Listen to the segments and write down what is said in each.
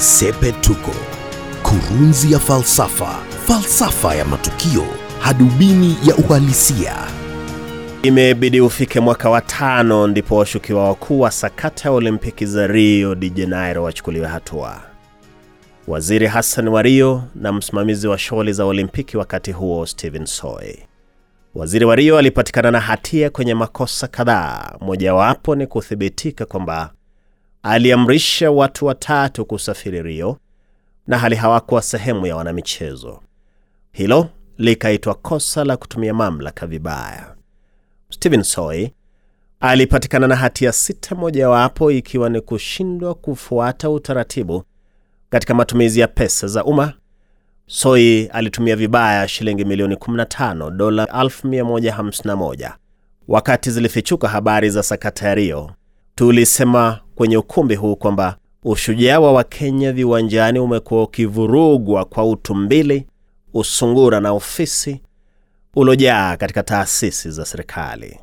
Sepetuko, kurunzi ya falsafa, falsafa ya matukio, hadubini ya uhalisia. Imebidi ufike mwaka wa tano ndipo washukiwa wakuu wa sakata ya Olimpiki za Rio de Janeiro wachukuliwe hatua. Waziri Hassan Wario na msimamizi wa shughuli za Olimpiki wakati huo Stephen Soy. Waziri Wario alipatikana na hatia kwenye makosa kadhaa, mojawapo ni kuthibitika kwamba aliamrisha watu watatu kusafiri Rio na hali hawakuwa sehemu ya wanamichezo. Hilo likaitwa kosa la kutumia mamlaka vibaya. Stephen Soy alipatikana na hatia sita, mojawapo ikiwa ni kushindwa kufuata utaratibu katika matumizi ya pesa za umma. Soi alitumia vibaya shilingi milioni 15 dola 1151. Wakati zilifichuka habari za sakata ya Rio, tulisema kwenye ukumbi huu kwamba ushujaa wa Wakenya viwanjani umekuwa ukivurugwa kwa utumbili, usungura na ofisi ulojaa katika taasisi za serikali.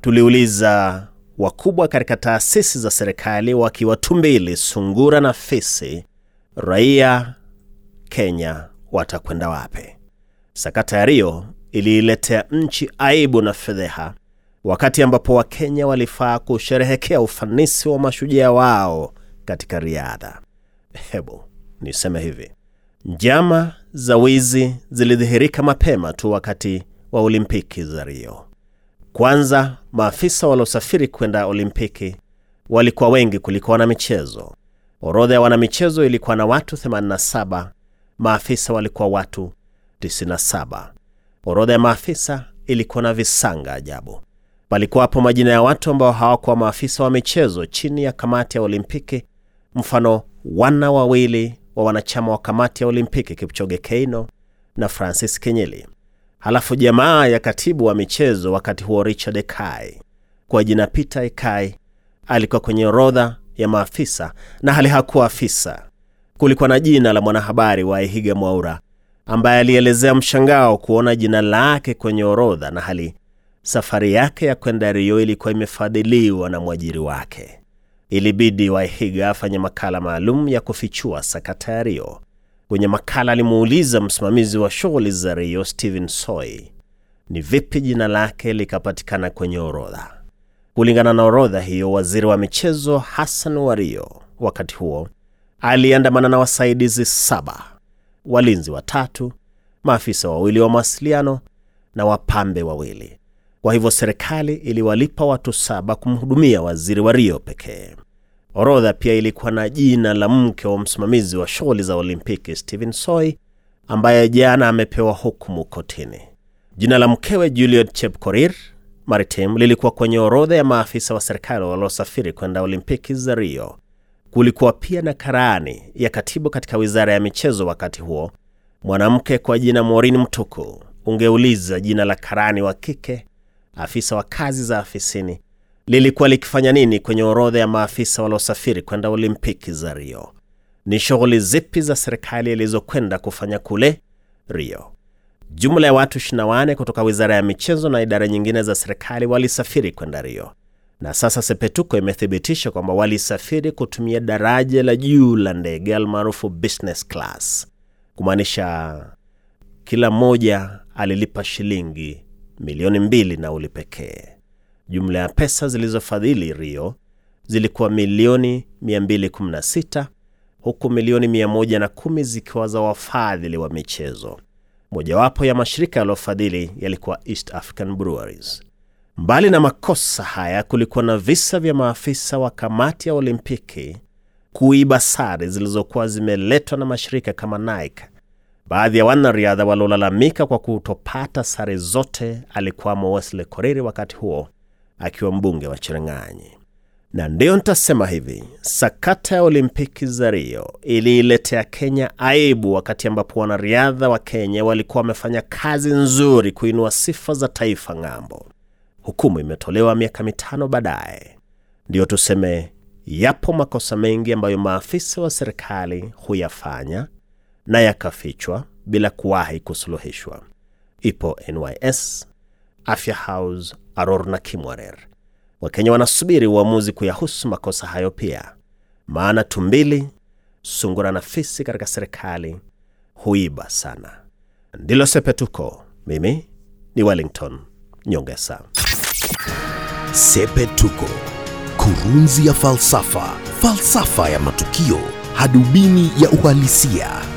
Tuliuliza wakubwa katika taasisi za serikali wakiwatumbili sungura na fisi, raia Kenya watakwenda wapi? Sakata ya Rio iliiletea nchi aibu na fedheha, wakati ambapo Wakenya walifaa kusherehekea ufanisi wa mashujaa wao katika riadha. Hebu niseme hivi, njama za wizi zilidhihirika mapema tu wakati wa Olimpiki za Rio. Kwanza, maafisa waliosafiri kwenda Olimpiki walikuwa wengi kuliko wanamichezo. Orodha ya wanamichezo ilikuwa na watu 87, maafisa walikuwa watu 97. Orodha ya maafisa ilikuwa na visanga ajabu. Palikuwapo majina ya watu ambao hawakuwa maafisa wa michezo chini ya kamati ya Olimpiki, mfano wana wawili wa wanachama wa kamati ya Olimpiki, Kipchoge Keino na Francis Kinyili. Halafu jamaa ya katibu wa michezo wakati huo Richard Ekai kwa jina Peter Ekai alikuwa kwenye orodha ya maafisa na hali hakuwa afisa. Kulikuwa na jina la mwanahabari wa Ihiga Mwaura ambaye alielezea mshangao kuona jina lake kwenye orodha na hali safari yake ya kwenda Rio ilikuwa imefadhiliwa na mwajiri wake. Ilibidi Waihiga afanye makala maalum ya kufichua sakata ya Rio. Kwenye makala alimuuliza msimamizi wa shughuli za Rio Steven Soy ni vipi jina lake likapatikana kwenye orodha. Kulingana na orodha hiyo, waziri wa michezo Hassan Wario wakati huo aliandamana na wasaidizi saba, walinzi watatu, maafisa wawili wa mawasiliano na wapambe wawili. Kwa hivyo serikali iliwalipa watu saba kumhudumia waziri wa Rio pekee. Orodha pia ilikuwa na jina la mke wa msimamizi wa shughuli za Olimpiki Stephen Soy ambaye jana amepewa hukumu kotini. Jina la mkewe Juliet Chepkorir Maritim lilikuwa kwenye orodha ya maafisa wa serikali waliosafiri kwenda Olimpiki za Rio. Kulikuwa pia na karani ya katibu katika wizara ya michezo wakati huo, mwanamke kwa jina Maureen Mtuku. Ungeuliza jina la karani wa kike, afisa wa kazi za afisini, lilikuwa likifanya nini kwenye orodha ya maafisa waliosafiri kwenda Olimpiki za Rio? Ni shughuli zipi za serikali ilizokwenda kufanya kule Rio? Jumla ya watu 24 kutoka wizara ya michezo na idara nyingine za serikali walisafiri kwenda Rio, na sasa Sepetuko imethibitisha kwamba walisafiri kutumia daraja la juu la ndege almaarufu business class, kumaanisha kila mmoja alilipa shilingi milioni mbili nauli pekee. Jumla ya pesa zilizofadhili Rio zilikuwa milioni 216 huku milioni 110 zikiwa za wafadhili wa michezo. Mojawapo ya mashirika yaliyofadhili yalikuwa East African Breweries. Mbali na makosa haya, kulikuwa na visa vya maafisa wa kamati ya Olimpiki kuiba sare zilizokuwa zimeletwa na mashirika kama Nike. Baadhi ya wanariadha waliolalamika kwa kutopata sare zote alikuwamo Wesley Koriri, wakati huo akiwa mbunge wa Cherang'anyi. Na ndiyo nitasema hivi, sakata ya Olimpiki za Rio iliiletea Kenya aibu, wakati ambapo wanariadha wa Kenya walikuwa wamefanya kazi nzuri kuinua sifa za taifa ng'ambo. Hukumu imetolewa miaka mitano baadaye. Ndiyo tuseme yapo makosa mengi ambayo maafisa wa serikali huyafanya na yakafichwa bila kuwahi kusuluhishwa. Ipo NYS, Afya House, Aror na Kimwarer. Wakenya wanasubiri uamuzi kuyahusu makosa hayo pia, maana tumbili sungura na fisi katika serikali huiba sana. Ndilo Sepetuko. Mimi ni Wellington Nyongesa. Sepetuko, kurunzi ya falsafa, falsafa ya matukio, hadubini ya uhalisia.